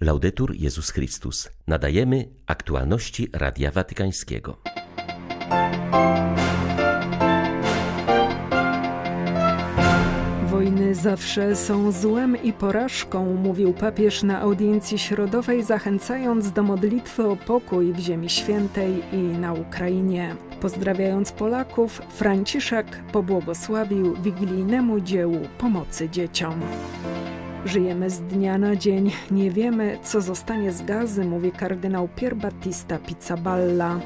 Laudetur Jezus Chrystus. Nadajemy aktualności Radia Watykańskiego. Wojny zawsze są złem i porażką, mówił papież na audiencji środowej, zachęcając do modlitwy o pokój w Ziemi Świętej i na Ukrainie. Pozdrawiając Polaków, Franciszek pobłogosławił wigilijnemu dziełu pomocy dzieciom. Żyjemy z dnia na dzień, nie wiemy, co zostanie z gazy, mówi kardynał Pier Battista Pizzaballa.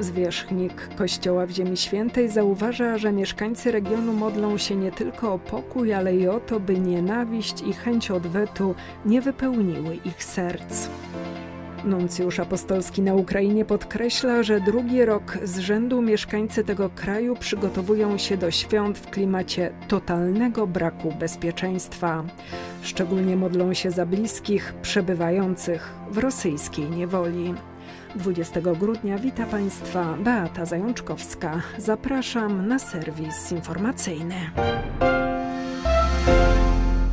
Zwierzchnik Kościoła w Ziemi Świętej zauważa, że mieszkańcy regionu modlą się nie tylko o pokój, ale i o to, by nienawiść i chęć odwetu nie wypełniły ich serc. Nuncjusz apostolski na Ukrainie podkreśla, że drugi rok z rzędu mieszkańcy tego kraju przygotowują się do świąt w klimacie totalnego braku bezpieczeństwa. Szczególnie modlą się za bliskich przebywających w rosyjskiej niewoli. 20 grudnia wita Państwa Beata Zajączkowska. Zapraszam na serwis informacyjny.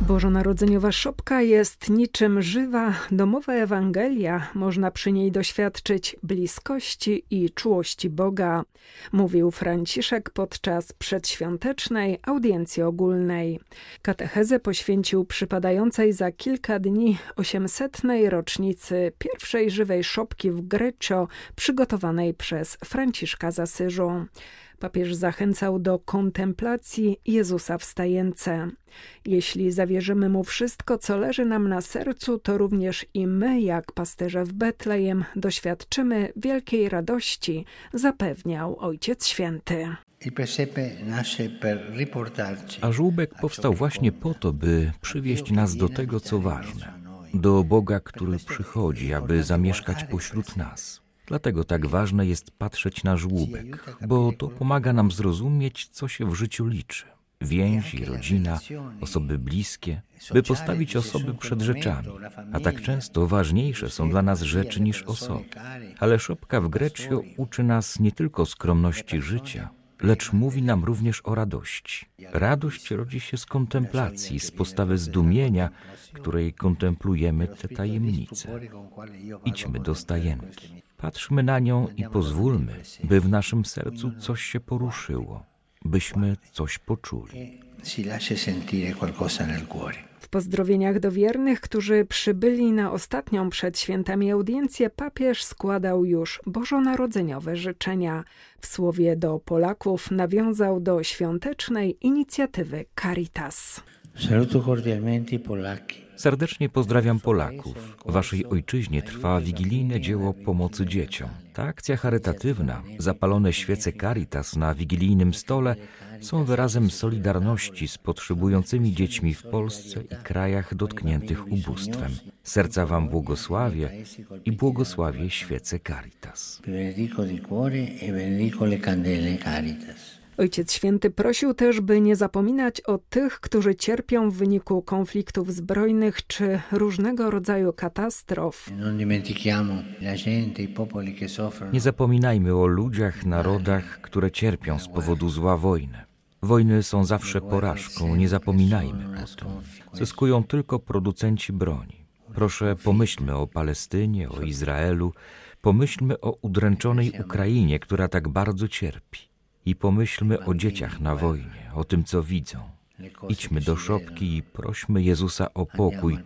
Bożonarodzeniowa szopka jest niczym żywa, domowa Ewangelia. Można przy niej doświadczyć bliskości i czułości Boga, mówił Franciszek podczas przedświątecznej audiencji ogólnej. Katechezę poświęcił przypadającej za kilka dni 800. rocznicy pierwszej żywej szopki w Greccio, przygotowanej przez Franciszka z Asyżu. Papież zachęcał do kontemplacji Jezusa wstające. Jeśli zawierzymy mu wszystko, co leży nam na sercu, to również i my, jak pasterze w Betlejem, doświadczymy wielkiej radości, zapewniał Ojciec Święty. A żółbek powstał właśnie po to, by przywieść nas do tego, co ważne, do Boga, który przychodzi, aby zamieszkać pośród nas. Dlatego tak ważne jest patrzeć na żłóbek, bo to pomaga nam zrozumieć, co się w życiu liczy. Więzi, rodzina, osoby bliskie, by postawić osoby przed rzeczami. A tak często ważniejsze są dla nas rzeczy niż osoby. Ale szopka w Grecjo uczy nas nie tylko skromności życia, lecz mówi nam również o radości. Radość rodzi się z kontemplacji, z postawy zdumienia, której kontemplujemy te tajemnice. Idźmy do stajenki. Patrzmy na nią i pozwólmy, by w naszym sercu coś się poruszyło, byśmy coś poczuli. W pozdrowieniach do wiernych, którzy przybyli na ostatnią przed świętami audiencję, papież składał już bożonarodzeniowe życzenia. W słowie do Polaków nawiązał do świątecznej inicjatywy Caritas. Saluto cordialmente Polaki. Serdecznie pozdrawiam Polaków. W waszej ojczyźnie trwa wigilijne dzieło pomocy dzieciom. Ta akcja charytatywna, zapalone świece Caritas na wigilijnym stole są wyrazem solidarności z potrzebującymi dziećmi w Polsce i krajach dotkniętych ubóstwem. Serca wam błogosławię i błogosławię świece Caritas. Benedico di cuore e benedico le candele Caritas. Ojciec Święty prosił też, by nie zapominać o tych, którzy cierpią w wyniku konfliktów zbrojnych czy różnego rodzaju katastrof. Nie zapominajmy o ludziach, narodach, które cierpią z powodu zła wojny. Wojny są zawsze porażką, nie zapominajmy o tym. Zyskują tylko producenci broni. Proszę, pomyślmy o Palestynie, o Izraelu, pomyślmy o udręczonej Ukrainie, która tak bardzo cierpi i pomyślmy o dzieciach na wojnie, o tym, co widzą. Idźmy do szopki i prośmy Jezusa o pokój.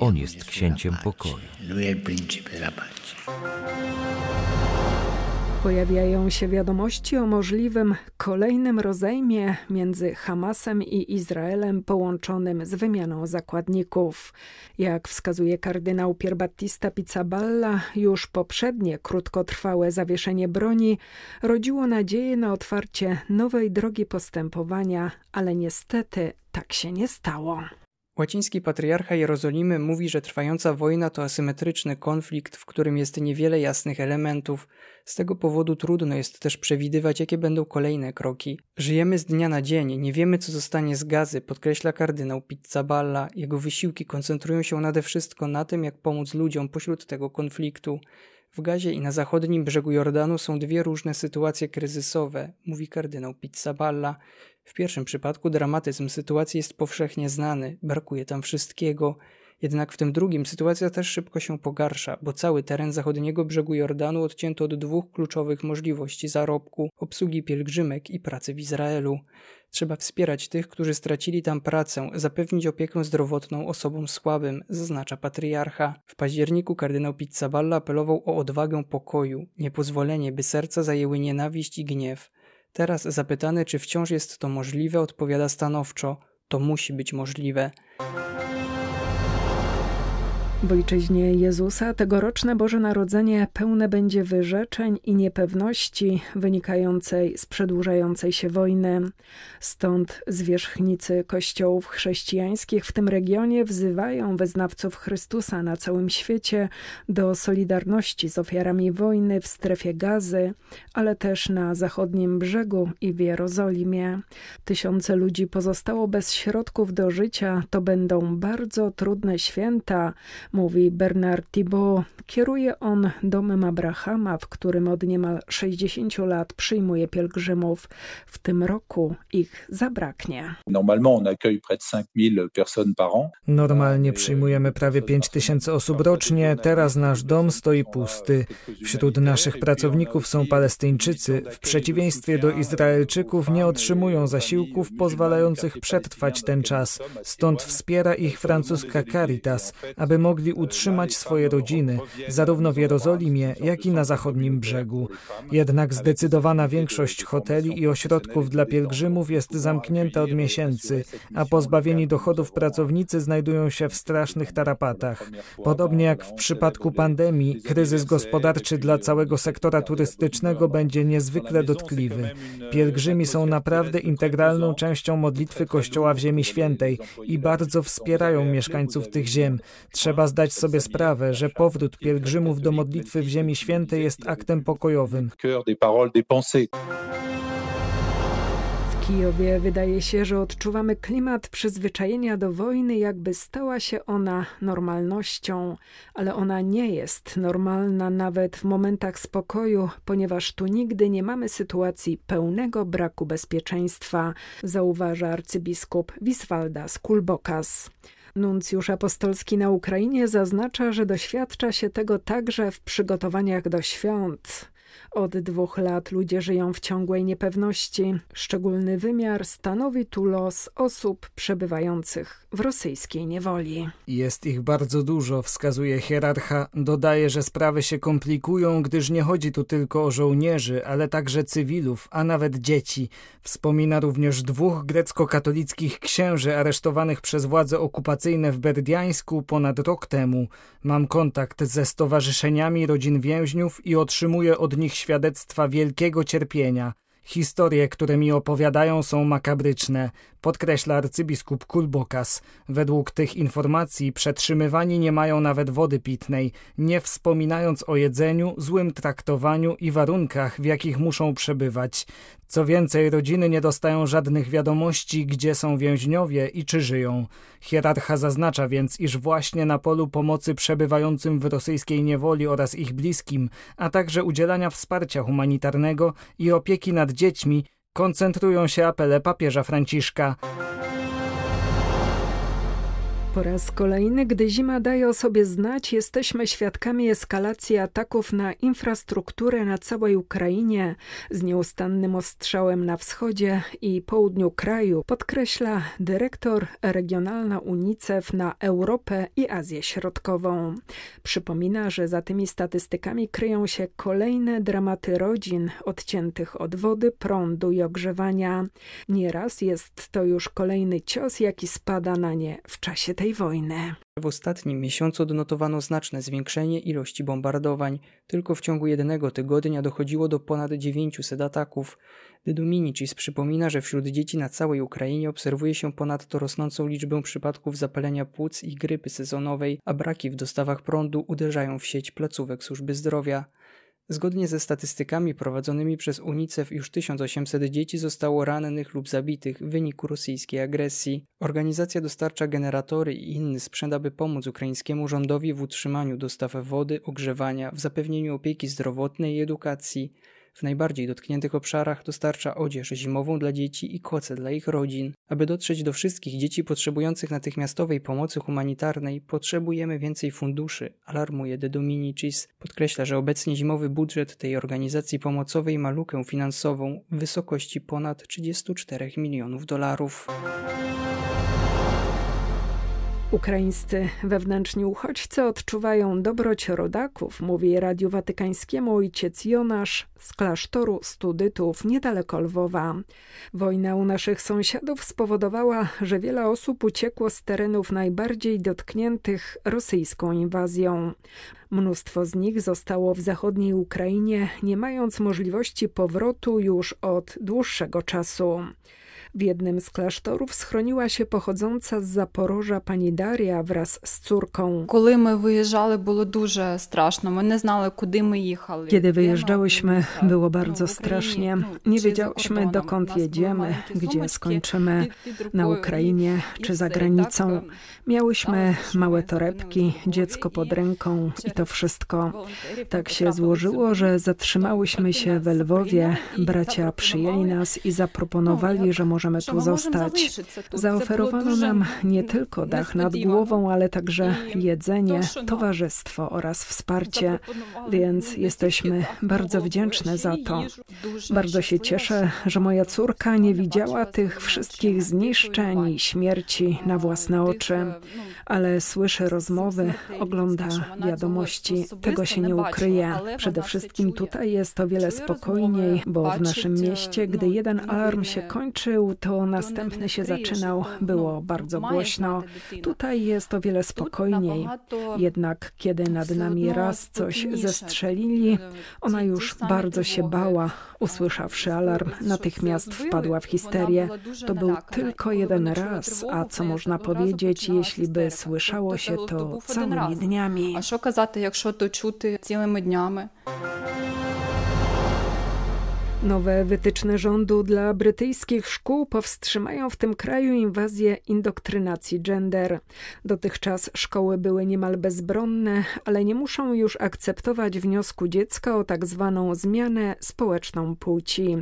On jest księciem pokoju. Pojawiają się wiadomości o możliwym kolejnym rozejmie między Hamasem i Izraelem połączonym z wymianą zakładników. Jak wskazuje kardynał Pierbattista Pizzaballa, już poprzednie krótkotrwałe zawieszenie broni rodziło nadzieję na otwarcie nowej drogi postępowania, ale niestety tak się nie stało. Łaciński patriarcha Jerozolimy mówi, że trwająca wojna to asymetryczny konflikt, w którym jest niewiele jasnych elementów. Z tego powodu trudno jest też przewidywać, jakie będą kolejne kroki. Żyjemy z dnia na dzień, nie wiemy, co zostanie z gazy, podkreśla kardynał Pizzaballa. Jego wysiłki koncentrują się nade wszystko na tym, jak pomóc ludziom pośród tego konfliktu. W Gazie i na zachodnim brzegu Jordanu są dwie różne sytuacje kryzysowe, mówi kardynał Pizzaballa. W pierwszym przypadku dramatyzm sytuacji jest powszechnie znany, brakuje tam wszystkiego. Jednak w tym drugim sytuacja też szybko się pogarsza, bo cały teren zachodniego brzegu Jordanu odcięto od dwóch kluczowych możliwości zarobku, obsługi pielgrzymek i pracy w Izraelu. Trzeba wspierać tych, którzy stracili tam pracę, zapewnić opiekę zdrowotną osobom słabym, zaznacza patriarcha. W październiku kardynał Pizzaballa apelował o odwagę pokoju, niepozwolenie, by serca zajęły nienawiść i gniew. Teraz zapytany, czy wciąż jest to możliwe, odpowiada stanowczo: to musi być możliwe. W ojczyźnie Jezusa tegoroczne Boże Narodzenie pełne będzie wyrzeczeń i niepewności wynikającej z przedłużającej się wojny. Stąd zwierzchnicy kościołów chrześcijańskich w tym regionie wzywają wyznawców Chrystusa na całym świecie do solidarności z ofiarami wojny w strefie gazy, ale też na zachodnim brzegu i w Jerozolimie. Tysiące ludzi pozostało bez środków do życia. To będą bardzo trudne święta mówi Bernard Thibault. Kieruje on domem Abrahama, w którym od niemal 60 lat przyjmuje pielgrzymów. W tym roku ich zabraknie. Normalnie przyjmujemy prawie 5 tysięcy osób rocznie, teraz nasz dom stoi pusty. Wśród naszych pracowników są Palestyńczycy. W przeciwieństwie do Izraelczyków nie otrzymują zasiłków pozwalających przetrwać ten czas. Stąd wspiera ich francuska Caritas, aby mogli utrzymać swoje rodziny, zarówno w Jerozolimie, jak i na zachodnim brzegu. Jednak zdecydowana większość hoteli i ośrodków dla pielgrzymów jest zamknięta od miesięcy, a pozbawieni dochodów pracownicy znajdują się w strasznych tarapatach. Podobnie jak w przypadku pandemii, kryzys gospodarczy dla całego sektora turystycznego będzie niezwykle dotkliwy. Pielgrzymi są naprawdę integralną częścią modlitwy Kościoła w Ziemi Świętej i bardzo wspierają mieszkańców tych ziem. Trzeba zdać sobie sprawę, że powrót pielgrzymów do modlitwy w Ziemi Świętej jest aktem pokojowym. W Kijowie wydaje się, że odczuwamy klimat przyzwyczajenia do wojny, jakby stała się ona normalnością, ale ona nie jest normalna nawet w momentach spokoju, ponieważ tu nigdy nie mamy sytuacji pełnego braku bezpieczeństwa, zauważa arcybiskup Wiswaldas Kulbokas. Nuncjusz apostolski na Ukrainie zaznacza, że doświadcza się tego także w przygotowaniach do świąt. Od dwóch lat ludzie żyją w ciągłej niepewności. Szczególny wymiar stanowi tu los osób przebywających w rosyjskiej niewoli. Jest ich bardzo dużo, wskazuje hierarcha. Dodaje, że sprawy się komplikują, gdyż nie chodzi tu tylko o żołnierzy, ale także cywilów, a nawet dzieci. Wspomina również dwóch grecko-katolickich księży aresztowanych przez władze okupacyjne w Berdiańsku ponad rok temu. Mam kontakt ze stowarzyszeniami rodzin więźniów i otrzymuję od nich świadectwa wielkiego cierpienia. Historie, które mi opowiadają, są makabryczne, podkreśla arcybiskup Kulbokas. Według tych informacji przetrzymywani nie mają nawet wody pitnej, nie wspominając o jedzeniu, złym traktowaniu i warunkach, w jakich muszą przebywać. Co więcej, rodziny nie dostają żadnych wiadomości, gdzie są więźniowie i czy żyją. Hierarcha zaznacza więc, iż właśnie na polu pomocy przebywającym w rosyjskiej niewoli oraz ich bliskim, a także udzielania wsparcia humanitarnego i opieki nad dziećmi, koncentrują się apele papieża Franciszka. Po raz kolejny, gdy zima daje o sobie znać, jesteśmy świadkami eskalacji ataków na infrastrukturę na całej Ukrainie z nieustannym ostrzałem na wschodzie i południu kraju, podkreśla dyrektor regionalna UNICEF na Europę i Azję Środkową. Przypomina, że za tymi statystykami kryją się kolejne dramaty rodzin odciętych od wody, prądu i ogrzewania. Nieraz jest to już kolejny cios, jaki spada na nie w czasie tej tej wojny. W ostatnim miesiącu odnotowano znaczne zwiększenie ilości bombardowań. Tylko w ciągu jednego tygodnia dochodziło do ponad 900 ataków. Dyduminicis przypomina, że wśród dzieci na całej Ukrainie obserwuje się ponadto rosnącą liczbę przypadków zapalenia płuc i grypy sezonowej, a braki w dostawach prądu uderzają w sieć placówek służby zdrowia. Zgodnie ze statystykami prowadzonymi przez UNICEF już 1800 dzieci zostało rannych lub zabitych w wyniku rosyjskiej agresji. Organizacja dostarcza generatory i inny sprzęt, aby pomóc ukraińskiemu rządowi w utrzymaniu dostaw wody, ogrzewania, w zapewnieniu opieki zdrowotnej i edukacji. W najbardziej dotkniętych obszarach dostarcza odzież zimową dla dzieci i koce dla ich rodzin. Aby dotrzeć do wszystkich dzieci potrzebujących natychmiastowej pomocy humanitarnej, potrzebujemy więcej funduszy, alarmuje De Dominicis. Podkreśla, że obecnie zimowy budżet tej organizacji pomocowej ma lukę finansową w wysokości ponad 34 milionów dolarów. Ukraińscy wewnętrzni uchodźcy odczuwają dobroć rodaków, mówi Radiu Watykańskiemu ojciec Jonasz z klasztoru studytów niedaleko Lwowa. Wojna u naszych sąsiadów spowodowała, że wiele osób uciekło z terenów najbardziej dotkniętych rosyjską inwazją. Mnóstwo z nich zostało w zachodniej Ukrainie, nie mając możliwości powrotu już od dłuższego czasu. W jednym z klasztorów schroniła się pochodząca z Zaporoża pani Daria wraz z córką. Kiedy wyjeżdżałyśmy, było bardzo strasznie. Nie wiedziałyśmy, dokąd jedziemy, gdzie skończymy, na Ukrainie czy za granicą. Miałyśmy małe torebki, dziecko pod ręką i to wszystko. Tak się złożyło, że zatrzymałyśmy się we Lwowie. Bracia przyjęli nas i zaproponowali, że może możemy tu zostać. Zaoferowano nam nie tylko dach nad głową, ale także jedzenie, towarzystwo oraz wsparcie, więc jesteśmy bardzo wdzięczne za to. Bardzo się cieszę, że moja córka nie widziała tych wszystkich zniszczeń i śmierci na własne oczy, ale słyszy rozmowy, ogląda wiadomości. Tego się nie ukryje. Przede wszystkim tutaj jest o wiele spokojniej, bo w naszym mieście, gdy jeden alarm się kończył, to następny się zaczynał, było bardzo głośno. Tutaj jest o wiele spokojniej. Jednak kiedy nad nami raz coś zestrzelili, ona już bardzo się bała. Usłyszawszy alarm, natychmiast wpadła w histerię. To był tylko jeden raz, a co można powiedzieć, jeśli by słyszało się to całymi dniami? A co kazać, jak to czuty całymi dniami? Nowe wytyczne rządu dla brytyjskich szkół powstrzymają w tym kraju inwazję indoktrynacji gender. Dotychczas szkoły były niemal bezbronne, ale nie muszą już akceptować wniosku dziecka o tak zwaną zmianę społeczną płci.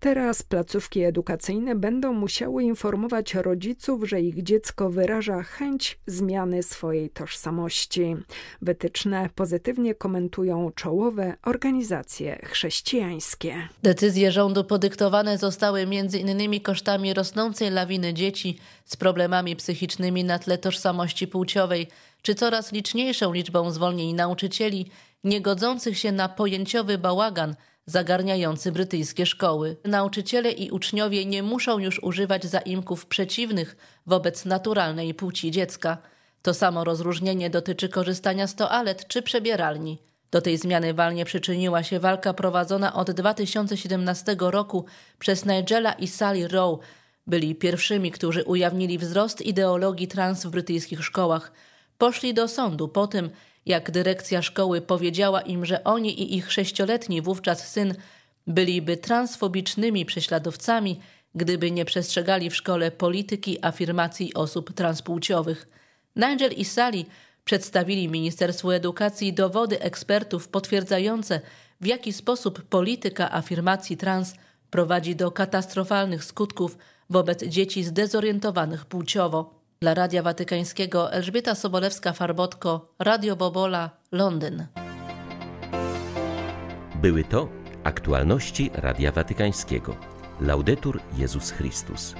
Teraz placówki edukacyjne będą musiały informować rodziców, że ich dziecko wyraża chęć zmiany swojej tożsamości. Wytyczne pozytywnie komentują czołowe organizacje chrześcijańskie. Decyzje rządu podyktowane zostały m.in. kosztami rosnącej lawiny dzieci z problemami psychicznymi na tle tożsamości płciowej, czy coraz liczniejszą liczbą zwolnień nauczycieli niegodzących się na pojęciowy bałagan zagarniający brytyjskie szkoły. Nauczyciele i uczniowie nie muszą już używać zaimków przeciwnych wobec naturalnej płci dziecka. To samo rozróżnienie dotyczy korzystania z toalet czy przebieralni. Do tej zmiany walnie przyczyniła się walka prowadzona od 2017 roku przez Nigela i Sally Rowe. Byli pierwszymi, którzy ujawnili wzrost ideologii trans w brytyjskich szkołach. Poszli do sądu po tym, jak dyrekcja szkoły powiedziała im, że oni i ich sześcioletni wówczas syn byliby transfobicznymi prześladowcami, gdyby nie przestrzegali w szkole polityki afirmacji osób transpłciowych. Nigel i Sally Przedstawili Ministerstwu Edukacji dowody ekspertów potwierdzające, w jaki sposób polityka afirmacji trans prowadzi do katastrofalnych skutków wobec dzieci zdezorientowanych płciowo. Dla Radia Watykańskiego Elżbieta Sobolewska-Farbotko, Radio Bobola, Londyn. Były to aktualności Radia Watykańskiego. Laudetur Jezus Chrystus.